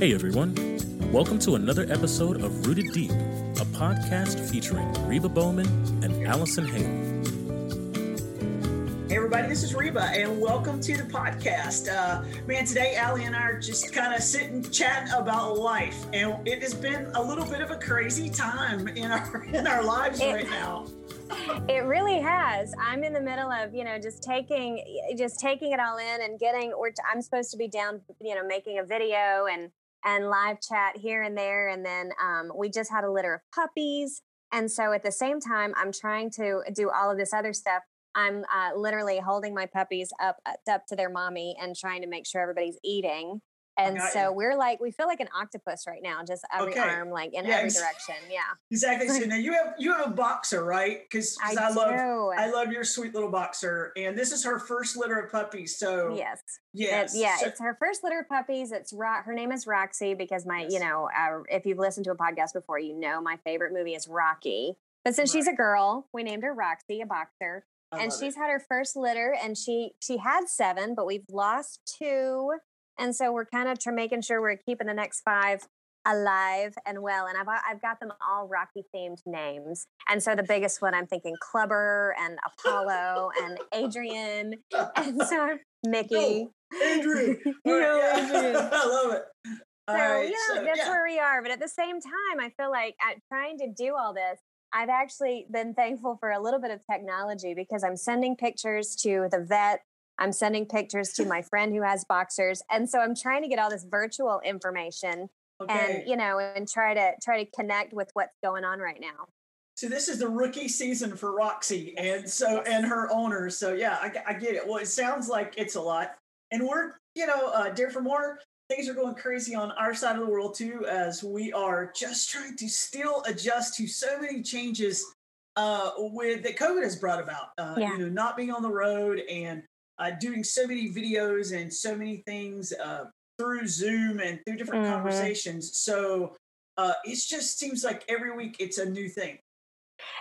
Hey everyone, welcome to another episode of Rooted Deep, a podcast featuring Reba Bowman and Allison Hale. Hey everybody, this is Reba, and welcome to the podcast. Uh, man, today Allie and I are just kind of sitting chatting about life, and it has been a little bit of a crazy time in our in our lives It- right now. It really has. I'm in the middle of, you know, just taking just taking it all in and getting or I'm supposed to be down, you know, making a video and and live chat here and there and then um, we just had a litter of puppies and so at the same time I'm trying to do all of this other stuff. I'm uh, literally holding my puppies up up to their mommy and trying to make sure everybody's eating. And so you. we're like we feel like an octopus right now, just every Okay. arm like in Yeah, every direction. Yeah. Exactly. So now you have you have a boxer, right? Because I, I, love do. I love your sweet little boxer, and this is her first litter of puppies. So yes. yes, It- yeah, So- it's her first litter of puppies. It's Ro- her name is Roxy because my, you know, uh, if you've listened to a podcast before, you know my favorite movie is Rocky. But since she's a girl, we named her Roxy, a boxer, I and she's it. had her first litter, and she she had seven, but we've lost two, and so we're kind of making sure we're keeping the next five alive and well. And I've I've got them all Rocky themed names, and so the biggest one I'm thinking Clubber and Apollo and Adrian, and so Mickey. Adrian. You know, yeah. Adrian. I love it. So, All right, you know, so, that's yeah. where we are. But at the same time, I feel like at trying to do all this, I've actually been thankful for a little bit of technology because I'm sending pictures to the vet. I'm sending pictures to my friend who has boxers. And so I'm trying to get all this virtual information okay. and, you know, and try to try to connect with what's going on right now. So this is the rookie season for Roxy, and so and her owners. So yeah, I, I get it. Well, it sounds like it's a lot, and we're you know, uh, Dare for More. Things are going crazy on our side of the world too, as we are just trying to still adjust to so many changes uh, with that COVID has brought about. Uh, Yeah. You know, not being on the road and uh, doing so many videos and so many things uh, through Zoom and through different Mhm. conversations. So uh, it just seems like every week it's a new thing.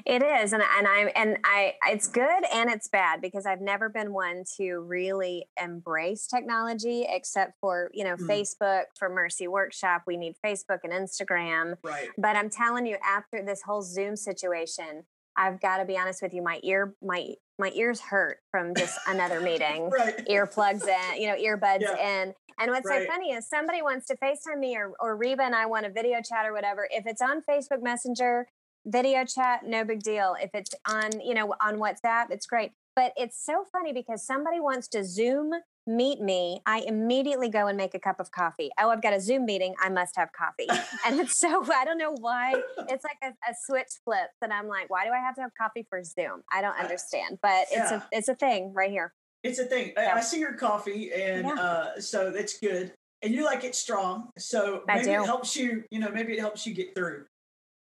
It is, and and I and I it's good and it's bad because I've never been one to really embrace technology except for you know Mm. Facebook for Mercy Workshop. We need Facebook and Instagram, Right. but I'm telling you, after this whole Zoom situation, I've got to be honest with you. My ear my my ears hurt from just another meeting. Right. Earplugs in, you know, earbuds Yeah. in. And what's Right. so funny is somebody wants to FaceTime me or, or Reba and I want a video chat or whatever. If it's on Facebook Messenger, video chat, no big deal. If it's on, you know, on WhatsApp, it's great. But it's so funny because somebody wants to Zoom meet me. I immediately go and make a cup of coffee. Oh, I've got a Zoom meeting. I must have coffee. and it's so, I don't know why. It's like a, a switch flips. And I'm like, why do I have to have coffee for Zoom? I don't understand. But it's a it's a thing right here. It's a thing. I, Yeah. I see your coffee, and Yeah. uh, so that's good. And you like it strong, so I maybe it helps you. You know, maybe it helps you get through.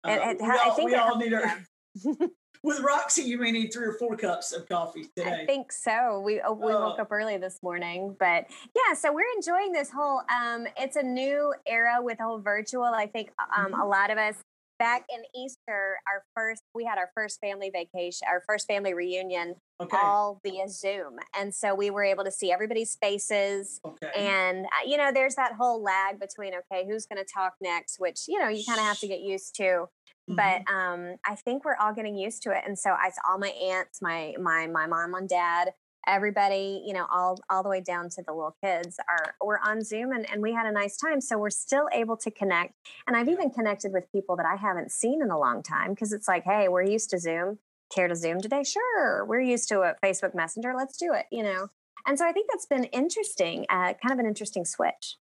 Uh, It- it we all, think we all helps, need our. With Roxy, you may need three or four cups of coffee today. I think so. We oh, we woke Oh. up early this morning, but yeah. So we're enjoying this whole. Um, it's a new era with the whole virtual. I think um, Mm-hmm. a lot of us back in Easter, our first we had our first family vacation, our first family reunion, okay. all via Zoom, and so we were able to see everybody's faces. okay. And uh, you know, there's that whole lag between okay, who's going to talk next, which you know you kind of have to get used to Mhm. but um, I think we're all getting used to it. And so I saw all my aunts, my my my mom and dad, everybody, you know, all all the way down to the little kids are we're on Zoom and, and we had a nice time. So we're still able to connect. And I've even connected with people that I haven't seen in a long time because it's like, hey, we're used to Zoom. Care to Zoom today? Sure. We're used to a Facebook Messenger. Let's do it, you know. And so I think that's been interesting, uh, kind of an interesting switch.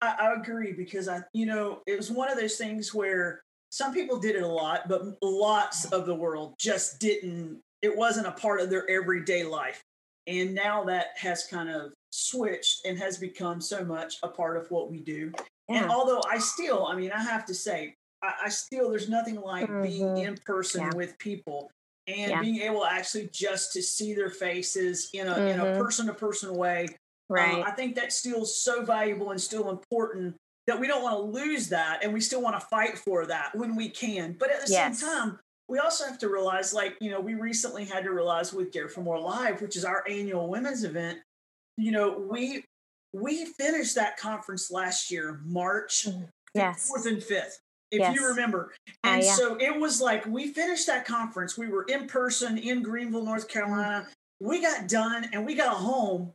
I, I agree because I, you know, it was one of those things where some people did it a lot, but lots of the world just didn't. It wasn't a part of their everyday life, and now that has kind of switched and has become so much a part of what we do. And although I still, I mean, I have to say, I, I still, there's nothing like being Mhm. in person Yeah. with people and Yeah. being able actually just to see their faces in a in a person to person way. Uh, Right. I think that's still so valuable and still important that we don't want to lose that and we still want to fight for that when we can. But at the Yes. same time, we also have to realize, like, you know, we recently had to realize with Dare for More Live, which is our annual women's event, you know, we we finished that conference last year, March Mhm. Yes. fourth and fifth, if Yes. you remember. Uh, And yeah. so it was like we finished that conference. We were in person in Greenville, North Carolina. We got done and we got home,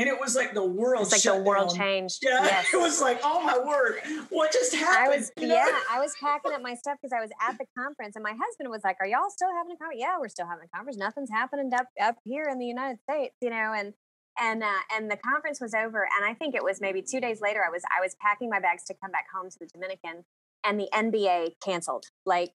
and it was like the world. It's like the world down. changed. Yeah, Yes. it was like, oh my word, what just happened? I was You know? yeah, I was packing up my stuff because I was at the conference, and my husband was like, "Are y'all still having a conference?" Yeah, we're still having a conference. Nothing's happening up up here in the United States, you know. And and uh, and the conference was over, and I think it was maybe two days later. I was I was packing my bags to come back home to the Dominican, and the NBA canceled. Like,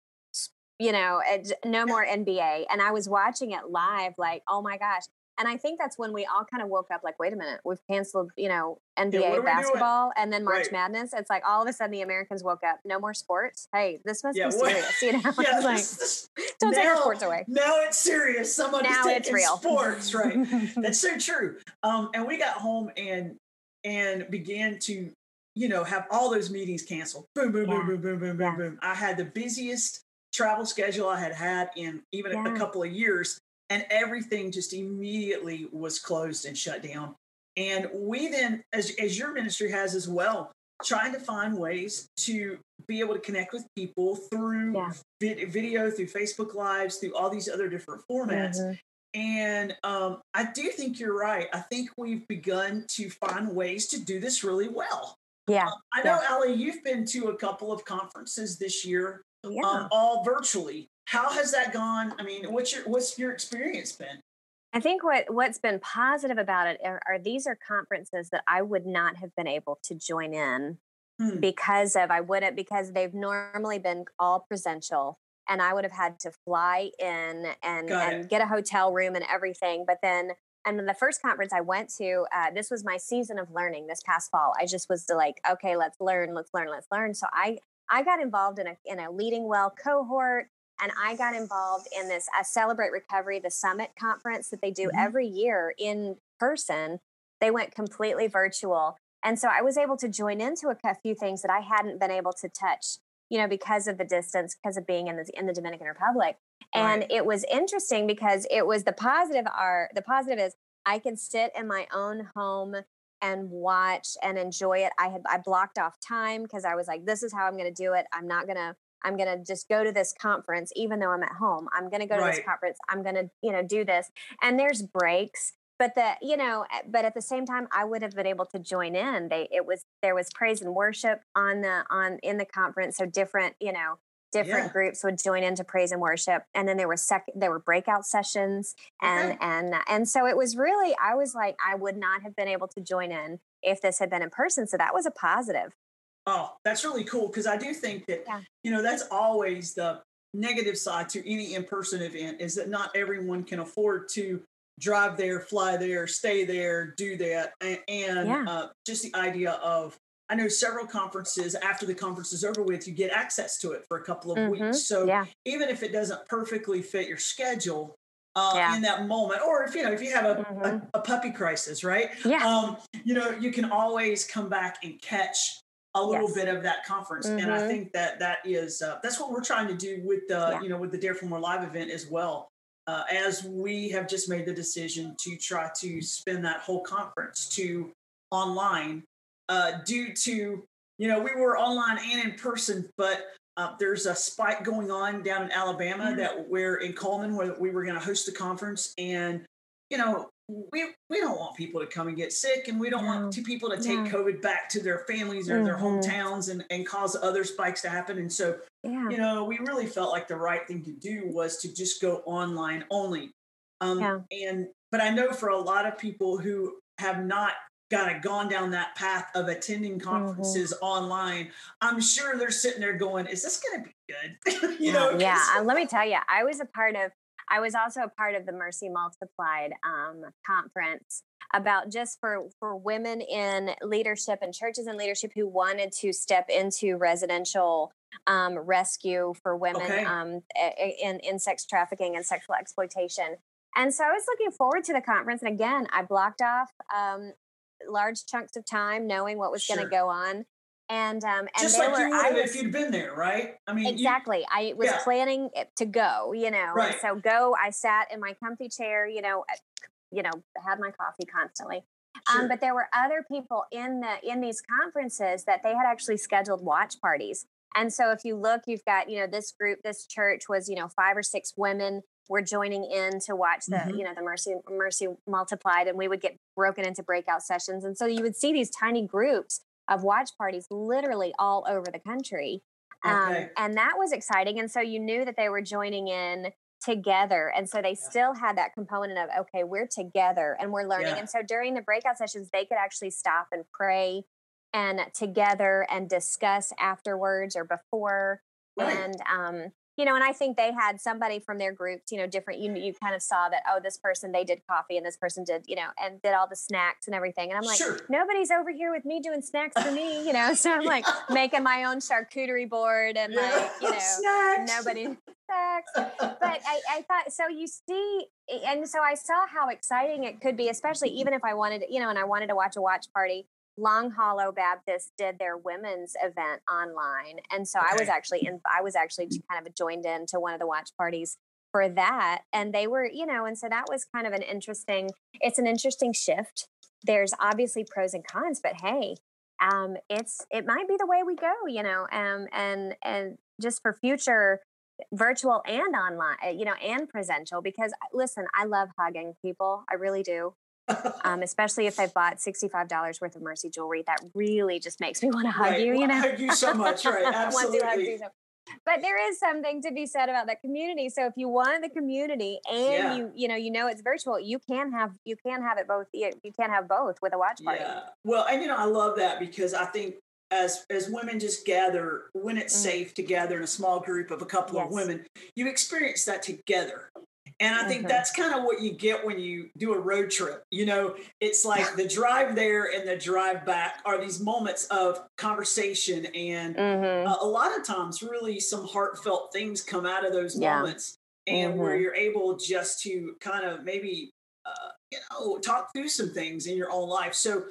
you know, no more NBA, and I was watching it live. Like, oh my gosh. And I think that's when we all kind of woke up like, wait a minute, we've canceled, you know, what are we NBA doing? basketball and then March Right. Madness. It's like all of a sudden the Americans woke up, no more sports. Hey, this must Yeah, be serious. You know, Yeah, like, this- don't take our sports away. Now it's serious. Someone's Now taking real. sports, right? That's so true. Um, and we got home and and began to, you know, have all those meetings canceled. Boom, boom, boom, boom, boom, boom, boom, boom. I had the busiest travel schedule I had had in even a couple of years, and everything just immediately was closed and shut down. And we then, as as your ministry has as well, trying to find ways to be able to connect with people through Yeah. vid- video, through Facebook Lives, through all these other different formats. Mhm. And um, I do think you're right. I think we've begun to find ways to do this really well. Yeah. I know, Ali, you've been to a couple of conferences this year, Yeah. um, all virtually. How has that gone? I mean, what's your what's your experience been? I think what what's been positive about it are, are these are conferences that I would not have been able to join in Hmm. because of I wouldn't because they've normally been all presential and I would have had to fly in and Got and it. get a hotel room and everything. But then and then the first conference I went to, uh, this was my season of learning this past fall. I just was like, okay, let's learn, let's learn, let's learn. So I I got involved in a in a leading well cohort and I got involved in this uh, Celebrate Recovery, the summit conference that they do Mhm. every year in person. They went completely virtual. And so I was able to join into a, a few things that I hadn't been able to touch, you know, because of the distance, because of being in the in the Dominican Republic. And it was interesting because it was the positive are the positive is I can sit in my own home and watch and enjoy it. I had I blocked off time because I was like, this is how I'm gonna do it. I'm not gonna I'm gonna just go to this conference, even though I'm at home. I'm gonna go to this conference. I'm gonna, you know, do this. And there's breaks, but the, you know, but at the same time, I would have been able to join in. They it was there was praise and worship on the on in the conference. So different, you know, different Yeah. groups would join into praise and worship. And then there were sec there were breakout sessions and Okay. and and so it was really I was like, I would not have been able to join in if this had been in person. So that was a positive. Oh, that's really cool because I do think that Yeah. you know that's always the negative side to any in-person event is that not everyone can afford to drive there, fly there, stay there, do that, and, and Yeah. uh, just the idea of I know several conferences after the conference is over with, you get access to it for a couple of Mhm. weeks. So Yeah. even if it doesn't perfectly fit your schedule uh, Yeah. in that moment, or if you know if you have a, Mhm. a, a puppy crisis, right? Yeah. um, you know, you can always come back and catch a little Yes. bit of that conference, and I Mhm. think that that is uh, that's what we're trying to do with the Yeah. you know with the Dare for More live event as well. Uh, as we have just made the decision to try to spin that whole conference to online, uh, due to you know we were online and in person, but uh, there's a spike going on down in Alabama Yeah. that we're in Coleman where we were going to host the conference, and you know we we don't want people to come and get sick, and we don't No. want to people to take No. COVID back to their families or their Mhm. hometowns and and cause other spikes to happen. And so Yeah. you know we really felt like the right thing to do was to just go online only. Um, Yeah. And but I know for a lot of people who have not kind of gone down that path of attending Mm-hmm. conferences online, I'm sure they're sitting there going, "Is this going to be good?" you yeah, know? yeah Uh, let me tell you, I was a part of. I was also a part of the Mercy Multiplied um, conference about just for for women in leadership and churches in leadership who wanted to step into residential um, rescue for women Okay. um, in in sex trafficking and sexual exploitation. And so I was looking forward to the conference. And again, I blocked off um, large chunks of time knowing what was going to go on. And um, and just like were, you would have if you'd been there, right? I mean, you- Exactly. I was Yeah. planning to go, you know. Right. So go, I sat in my comfy chair, you know, you know, had my coffee constantly. Um, but there were other people in the in these conferences that they had actually scheduled watch parties. And so if you look, you've got, you know, this group, this church was, you know, five or six women were joining in to watch the, mm-hmm. you know, the mercy mercy multiplied and we would get broken into breakout sessions. And so you would see these tiny groups of watch parties literally all over the country. Um, okay. and that was exciting. And so you knew that they were joining in together. And so they yeah. still had that component of, okay, we're together and we're learning. Yeah. And so during the breakout sessions, they could actually stop and pray and together and discuss afterwards or before. Right. And um, you know, and I think they had somebody from their groups, you know, different. You you kind of saw that oh, this person they did coffee and this person did, you know, and did all the snacks and everything. And I'm like, sure. nobody's over here with me doing snacks for me, you know. So I'm like making my own charcuterie board and yeah. like, you know, snacks. nobody snacks. But I, I thought so. You see, and so I saw how exciting it could be, especially even if I wanted, you know, and I wanted to watch a watch party Long Hollow Baptist did their women's event online, and so okay. I was actually in. I was actually kind of joined in to one of the watch parties for that, and they were, you know, and so that was kind of an interesting. It's an interesting shift. There's obviously pros and cons, but hey, um, it's it might be the way we go, you know, um, and and just for future virtual and online, you know, and presential. Because listen, I love hugging people. I really do um, especially if they've bought $65 worth of Mercy jewelry. That really just makes me want to hug right. you, you know? hug you so much, right? Absolutely. but there is something to be said about that community. So if you want the community and yeah. you, you know, you know it's virtual, you can have you can have it both. You, you can have both with a watch party. Yeah. Well, and you know, I love that because I think as as women just gather when it's mm. safe to gather in a small group of a couple yes. of women, you experience that together. And I think mm-hmm. that's kind of what you get when you do a road trip. You know, it's like the drive there and the drive back are these moments of conversation. And mm-hmm. uh, a lot of times, really, some heartfelt things come out of those yeah. moments. And mm-hmm. where you're able just to kind of maybe, uh, you know, talk through some things in your own life. So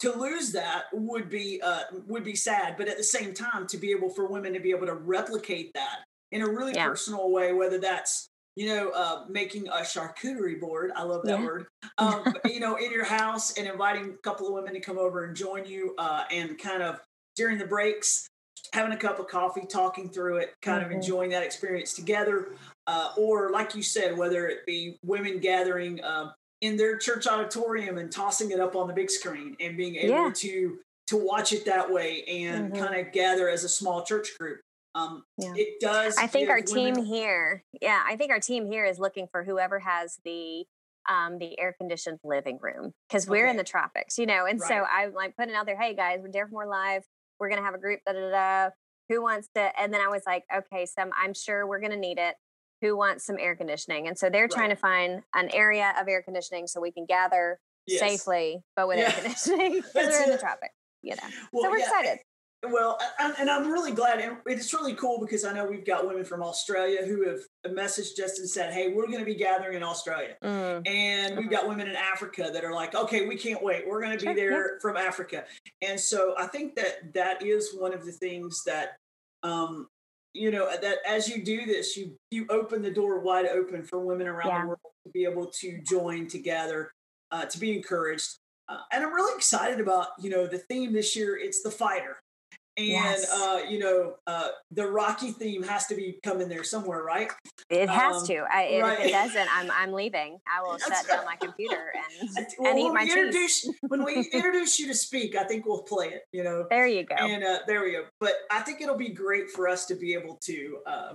to lose that would be uh, would be sad, but at the same time, to be able for women to be able to replicate that in a really yeah. personal way, whether that's you know, uh, making a charcuterie board. I love that yeah. word. Um, you know, in your house and inviting a couple of women to come over and join you uh, and kind of during the breaks, having a cup of coffee, talking through it, kind mm-hmm. of enjoying that experience together. Uh, or, like you said, whether it be women gathering um, in their church auditorium and tossing it up on the big screen and being able yeah. to to watch it that way and mm-hmm. kind of gather as a small church group. Um, yeah. It does. I think our team women... here, yeah, I think our team here is looking for whoever has the um, the air conditioned living room because we're in the tropics, you know. And right. so I'm like putting out there, hey guys, we're Dare for More Live. We're gonna have a group. Da da da. Who wants to? And then I was like, okay, some I'm sure we're gonna need it. Who wants some air conditioning? And so they're right. trying to find an area of air conditioning so we can gather yes. safely, but with yeah. air conditioning because we're in the tropics. You know, well, so we're yeah. excited. Well, and I'm really glad. And it's really cool because I know we've got women from Australia who have messaged us and said, "Hey, we're going to be gathering in Australia," mm. and we've got women in Africa that are like, "Okay, we can't wait. We're going to be there from Africa." And so I think that that is one of the things that, um, you know, that as you do this, you you open the door wide open for women around yeah. the world to be able to join together, uh, to be encouraged. Uh, and I'm really excited about, you know, the theme this year. It's the fighter and yes. uh, you know uh, the Rocky theme has to be coming there somewhere, right? It has um, to. I, right. If it doesn't, I'm I'm leaving. I will shut down my computer and, well, and eat my cheese. when we introduce you to speak, I think we'll play it. You know, there you go. And uh, there we go. But I think it'll be great for us to be able to uh,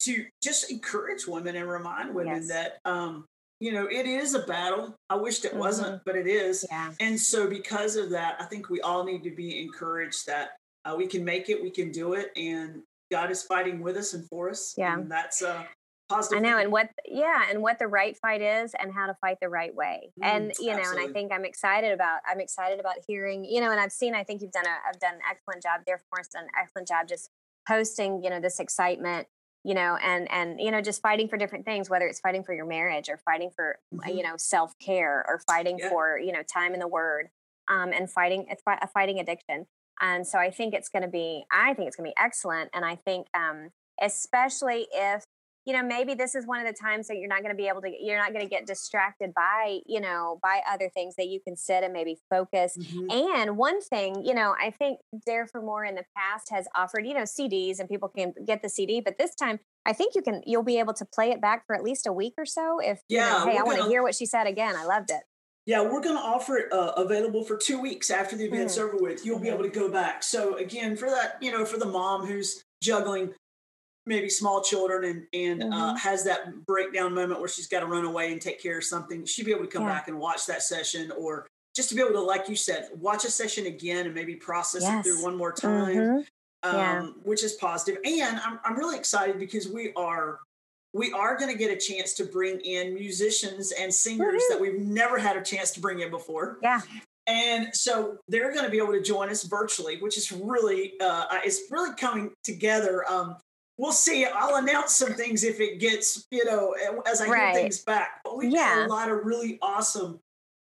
to just encourage women and remind women yes. that um, you know, it is a battle. I wished it wasn't, mm-hmm. but it is. Yeah. And so, because of that, I think we all need to be encouraged that uh, we can make it, we can do it, and God is fighting with us and for us. Yeah, and that's uh, positive. I know, and what yeah, and what the right fight is, and how to fight the right way. Mm, and you know, absolutely. and I think I'm excited about I'm excited about hearing you know, and I've seen I think you've done a I've done an excellent job. there Therefore, done an excellent job just posting you know this excitement you know and and you know just fighting for different things whether it's fighting for your marriage or fighting for mm-hmm. you know self-care or fighting yeah. for you know time in the word um, and fighting it's fight fighting addiction and so I think it's going to be, I think it's going to be excellent. And I think, um, especially if you know maybe this is one of the times that you're not going to be able to you're not going to get distracted by you know by other things that you can sit and maybe focus Mhm. and one thing you know i think dare for more in the past has offered you know cds and people can get the cd but this time i think you can you'll be able to play it back for at least a week or so if you know, Yeah, hey i want gonna- hear what she said again i loved it Yeah, we're going to offer it uh, available for two weeks after the event's Mm. over with. You'll be able to go back. So again, for that, you know, for the mom who's juggling maybe small children and and uh, Mhm. has that breakdown moment where she's got to run away and take care of something, she'd be able to come Yeah. back and watch that session, or just to be able to, like you said, watch a session again and maybe process it through one more time. Mhm. um, Yeah. which is positive. And I'm, I'm really excited because we are we are going to get a chance to bring in musicians and singers Woohoo. that we've never had a chance to bring in before. yeah And so they're going to be able to join us virtually, which is really uh, it's really coming together. Um, we'll see. I'll announce some things if it gets you know as I Right. hear things back. But we've got Yeah. a lot of really awesome.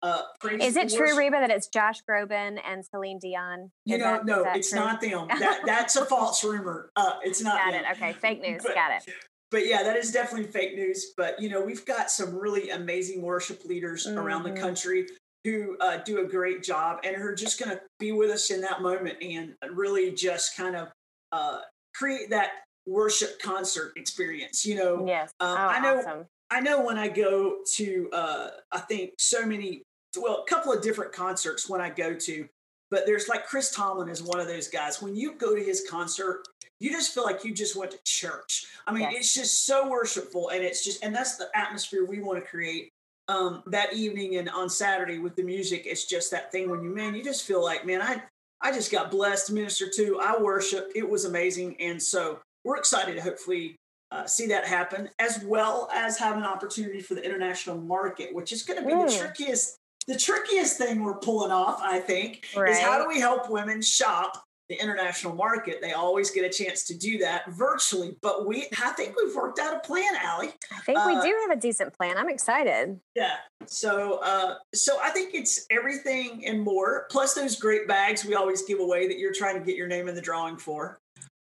Uh, is it true reba that it's josh groban and celine dion You Is know, that- no, it's true? not them. That that's a false rumor. Uh, it's not got them. it okay fake news But- got it but yeah, that is definitely fake news. But you know, we've got some really amazing worship leaders around the Mhm. country who uh, do a great job and are just going to be with us in that moment and really just kind of uh, create that worship concert experience. You know, yes um, oh, I know awesome. I know when I go to, uh, I think so many, well, a couple of different concerts when I go to, but there's like Chris Tomlin is one of those guys. When you go to his concert, you just feel like you just went to church. I mean, Yes. it's just so worshipful, and it's just, and that's the atmosphere we want to create um, that evening and on Saturday with the music. It's just that thing when you, man, you just feel like, man, I, I just got blessed, ministered to. I worship. It was amazing, and so we're excited to hopefully uh, see that happen, as well as have an opportunity for the international market, which is going to be the Mm. trickiest, the trickiest thing we're pulling off. I think is how do we help women shop the international market? They always get a chance to do that virtually, but we, I think we've worked out a plan, Allie. i think we uh, do have a decent plan i'm excited Yeah. So, uh, so I think it's everything and more, plus those great bags we always give away that you're trying to get your name in the drawing for.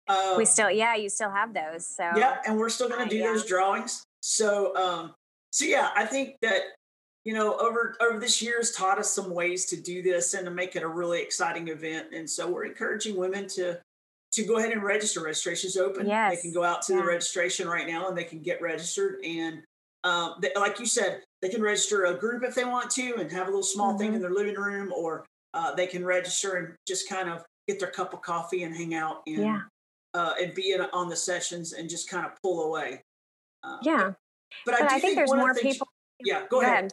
Uh, we still yeah you still have those so yeah, and we're still going Uh, to do yeah. those drawings. So, um, so yeah, I think that you know over over this year has taught us some ways to do this and to make it a really exciting event. And so we're encouraging women to to go ahead and register. Registration's open. They can go out to the registration right now and they can get registered. And um, they, like you said, they can register a group if they want to and have a little small thing Mhm. in their living room, or uh, they can register and just kind of get their cup of coffee and hang out and Yeah. uh, and be in, on the sessions and just kind of pull away. Uh, yeah but, I, but do I think there's one more people Yeah, go, ahead.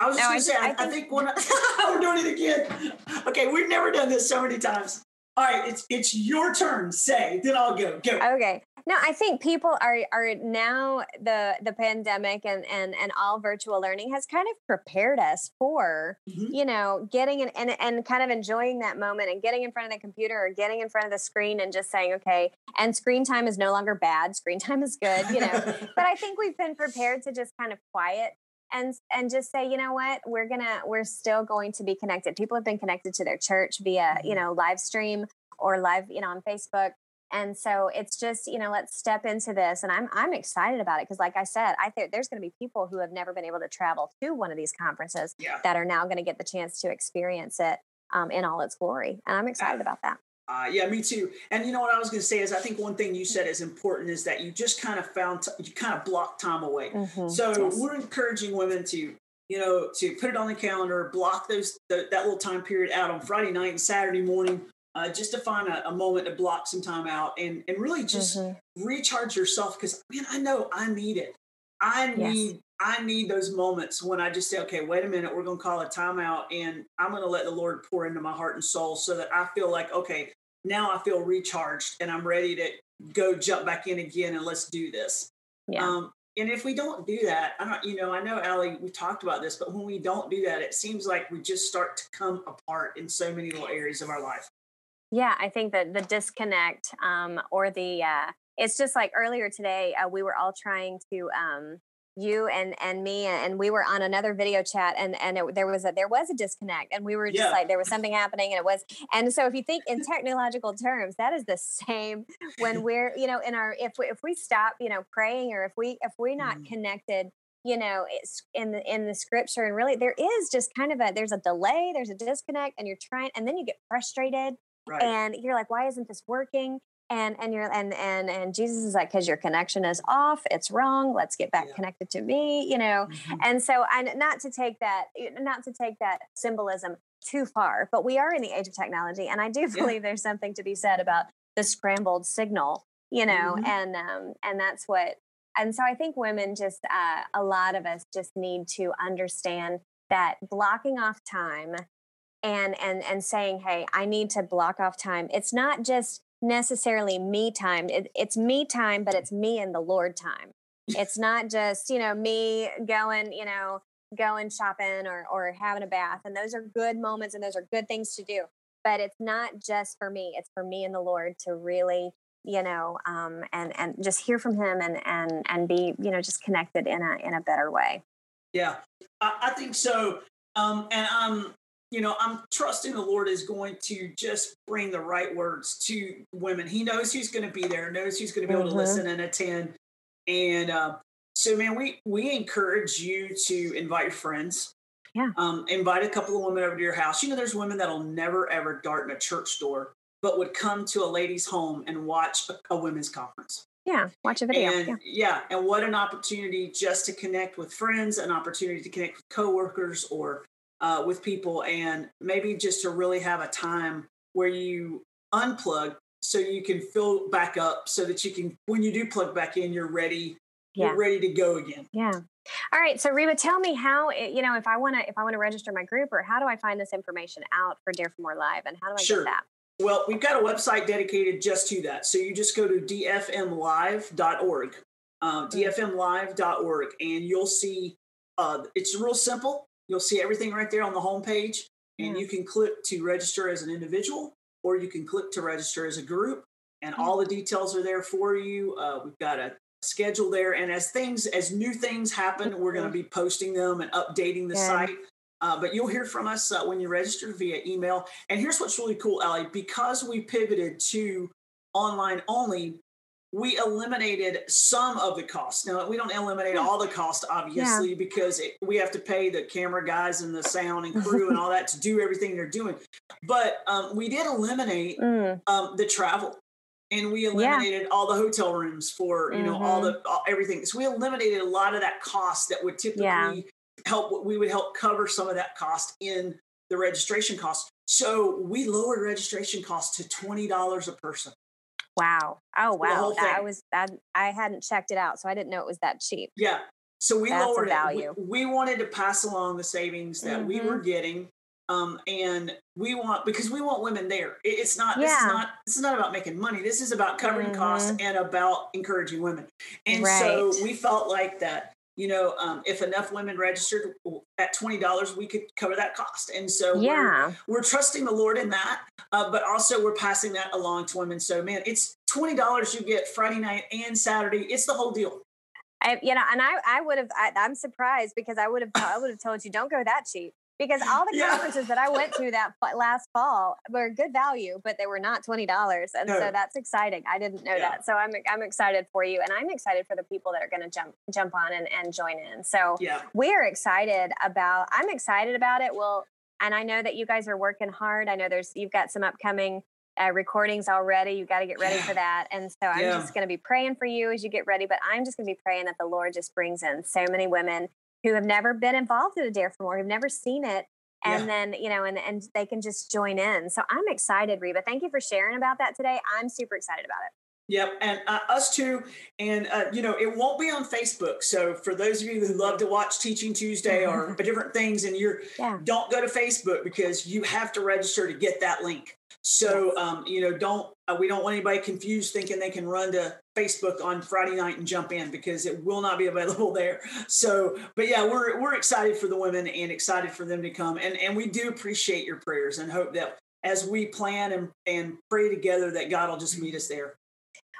I was just No, going I to say, I, I I think- think one. Of, we're doing it again. Okay, we've never done this so many times. All right, it's it's your turn. Say, then I'll go. Go. okay no i think people are are now the the pandemic and and and all virtual learning has kind of prepared us for Mhm. you know getting in and and kind of enjoying that moment and getting in front of the computer or getting in front of the screen and just saying okay and screen time is no longer bad screen time is good you know but i think we've been prepared to just kind of quiet and and just say you know what we're gonna we're still going to be connected people have been connected to their church via you Mhm. know live stream or live you know on facebook and so it's just you know let's step into this and i'm i'm excited about it because like i said i think there's going to be people who have never been able to travel to one of these conferences yeah. that are now going to get the chance to experience it um, in all its glory and i'm excited about that Uh, yeah, me too. And you know what I was going to say is, I think one thing you said is important is that you just kind of found t- you kind of block time away. Mhm. So Yes. we're encouraging women to, you know, to put it on the calendar, block those th- that little time period out on Friday night and Saturday morning, uh, just to find a, a moment to block some time out and and really just Mhm. recharge yourself. Because man, I know I need it. I Yes. I need those moments when I just say, okay, wait a minute, we're going to call a timeout, and I'm going to let the Lord pour into my heart and soul, so that I feel like, okay, now I feel recharged and I'm ready to go jump back in again and let's do this. yeah Um, and if we don't do that, I don't, you know, I know Allie, we talked about this, but when we don't do that, it seems like we just start to come apart in so many little areas of our life. Yeah, I think that the disconnect um, or the uh, it's just like earlier today uh, we were all trying to um, you and and me and we were on another video chat and and it, there was a there was a disconnect and we were just Yeah. like there was something happening and it was and so if you think in technological terms that is the same when we're you know in our if we, if we stop you know praying or if we if we're not Mhm. connected you know it's in the in the scripture and really there is just kind of a there's a delay there's a disconnect and you're trying and then you get frustrated Right. and you're like why isn't this working and and you're and and and jesus is like because your connection is off it's wrong let's get back Yeah. connected to me you know Mhm. and so i not to take that not to take that symbolism too far but we are in the age of technology and i do Yeah. believe there's something to be said about the scrambled signal you know Mhm. and um and that's what and so i think women just uh, a lot of us just need to understand that blocking off time and and and saying hey i need to block off time it's not just necessarily me time it, it's me time but it's me and the lord time it's not just you know me going you know going shopping or or having a bath and those are good moments and those are good things to do but it's not just for me it's for me and the lord to really you know um and and just hear from him and and and be you know just connected in a in a better way Yeah, I, I think so. Um, and I'm, you know, I'm trusting the Lord is going to just bring the right words to women. He knows who's going to be there, knows who's going to be able Mhm. to listen and attend. And uh, so, man, we we encourage you to invite your friends. Yeah. Um, invite a couple of women over to your house. You know, there's women that'll never ever dart in a church door, but would come to a lady's home and watch a, a women's conference. yeah watch a video And yeah. yeah. and what an opportunity just to connect with friends, an opportunity to connect with coworkers or uh, with people, and maybe just to really have a time where you unplug so you can fill back up, so that you can, when you do plug back in, you're ready. Yeah. You're ready to go again. Yeah. All right. So Reba, tell me how it- you know if I want to if I want to register my group or how do I find this information out for Dare for More Live and how do I Sure. get that? Well, we've got a website dedicated just to that. So you just go to dfmlive.org, uh, dfmlive.org, and you'll see uh, it's real simple. You'll see everything right there on the homepage, and Yeah. you can click to register as an individual or you can click to register as a group, and Yeah. all the details are there for you. Uh, we've got a schedule there, and as things, as new things happen, we're going to be posting them and updating the Good. site. Uh, but you'll hear from us uh, when you register via email. And here's what's really cool, Allie. Because we pivoted to online only, we eliminated some of the costs. Now, we don't eliminate all the cost, obviously, because it, we have to pay the camera guys and the sound and crew and all that to do everything they're doing. But um, we did eliminate Mm, um, the travel. And we eliminated all the hotel rooms for you know all the all, everything. So we eliminated a lot of that cost that would typically Yeah. help. We would help cover some of that cost in the registration cost. So we lowered registration costs to twenty dollars a person. Wow. Oh wow. That- I was that I hadn't checked it out, so I didn't know it was that cheap. Yeah. So we That's lowered value. it. We, we wanted to pass along the savings that we Mm-hmm. were getting. Um, and we want because we want women there. It- it's not this is Yeah. not this is not about making money. This is about covering costs and about encouraging women. And so Mm-hmm. We felt like that, you know, um, if enough women registered at twenty dollars, we could cover that cost. And so we're, Yeah. we're trusting the Lord in that, uh, but also we're passing that along to women. So man, it's twenty dollars you get Friday night and Saturday. It's the whole deal. I you know, and I I would have I, I'm surprised because I would have I would have told you don't go that cheap because all the Yeah. conferences that I went to that last fall were good value, but they were not twenty dollars, and No. so that's exciting. I didn't know Yeah. that, so I'm I'm excited for you, and I'm excited for the people that are going to jump jump on and, and join in. So Yeah. we're excited about. I'm excited about it. Well, and I know that you guys are working hard. I know there's you've got some upcoming. Uh, recordings already. You got to get ready Yeah. for that. And so I'm Yeah. just going to be praying for you as you get ready. But I'm just going to be praying that the Lord just brings in so many women who have never been involved in a Dare for More, who've never seen it. And Yeah. then, you know, and, and they can just join in. So I'm excited, Reba. Thank you for sharing about that today. I'm super excited about it. Yep, and uh, us too. And uh, you know, it won't be on Facebook. So for those of you who love to watch Teaching Tuesday or different things, and you're Yeah. don't go to Facebook because you have to register to get that link. So um, you know, don't uh, we don't want anybody confused thinking they can run to Facebook on Friday night and jump in because it will not be available there. So, but yeah, we're we're excited for the women and excited for them to come, and and we do appreciate your prayers and hope that as we plan and and pray together that God will just meet us there.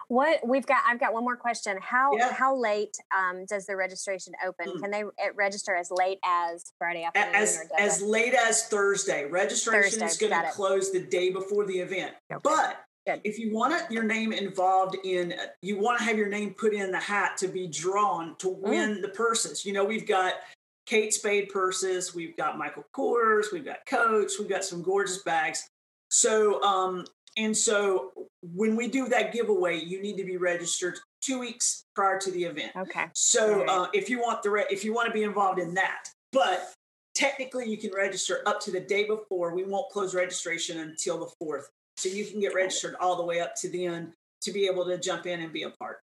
What we've got, I've got one more question. How Yeah. how late um, does the registration open? Mm. Can they register as late as Friday afternoon? as as late as Thursday. Registration is going to close the day before the event. Okay. But. If you want your name involved in, you want to have your name put in the hat to be drawn to Mm. win the purses. You know, we've got Kate Spade purses, we've got Michael Kors, we've got Coach, we've got some gorgeous bags. So, um, and so when we do that giveaway, you need to be registered two weeks prior to the event. okay. So Alright. uh, if you want the re- if you want to be involved in that, but technically you can register up to the day before. We won't close registration until the fourth, so you can get registered all the way up to the end to be able to jump in and be a part.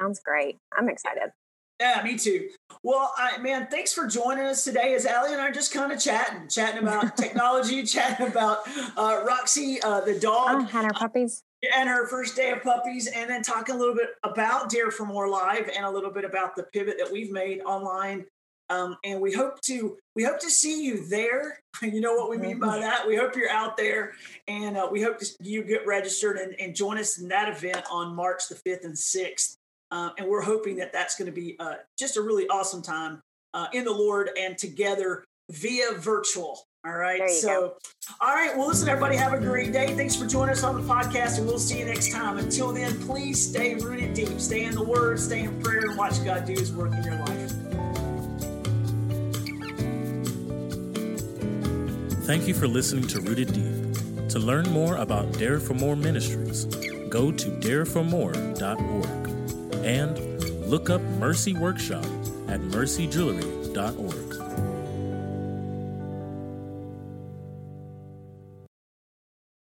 Sounds great. I'm excited. Yeah, me too. Well, I, man, thanks for joining us today. As Allie and I are just kind of chatting, chatting about technology, chatting about uh, Roxy, uh, the dog, Oh, had our puppies. and her first day of puppies, and then talking a little bit about Dare for More Live and a little bit about the pivot that we've made online. Um, and we hope to we hope to see you there. You know what we mean by that. We hope you're out there, and uh, we hope to, you get registered and, and join us in that event on March the fifth and sixth. Uh, and we're hoping that that's going to be uh, just a really awesome time uh, in the Lord and together via virtual. All right. So, go. all right. Well, listen, everybody, have a great day. Thanks for joining us on the podcast, and we'll see you next time. Until then, please stay rooted deep, stay in the Word, stay in prayer, and watch God do His work in your life. Thank you for listening to Rooted Deep. To learn more about Dare for More Ministries, go to dareformore.org and look up Mercy Workshop at mercyjewelry.org.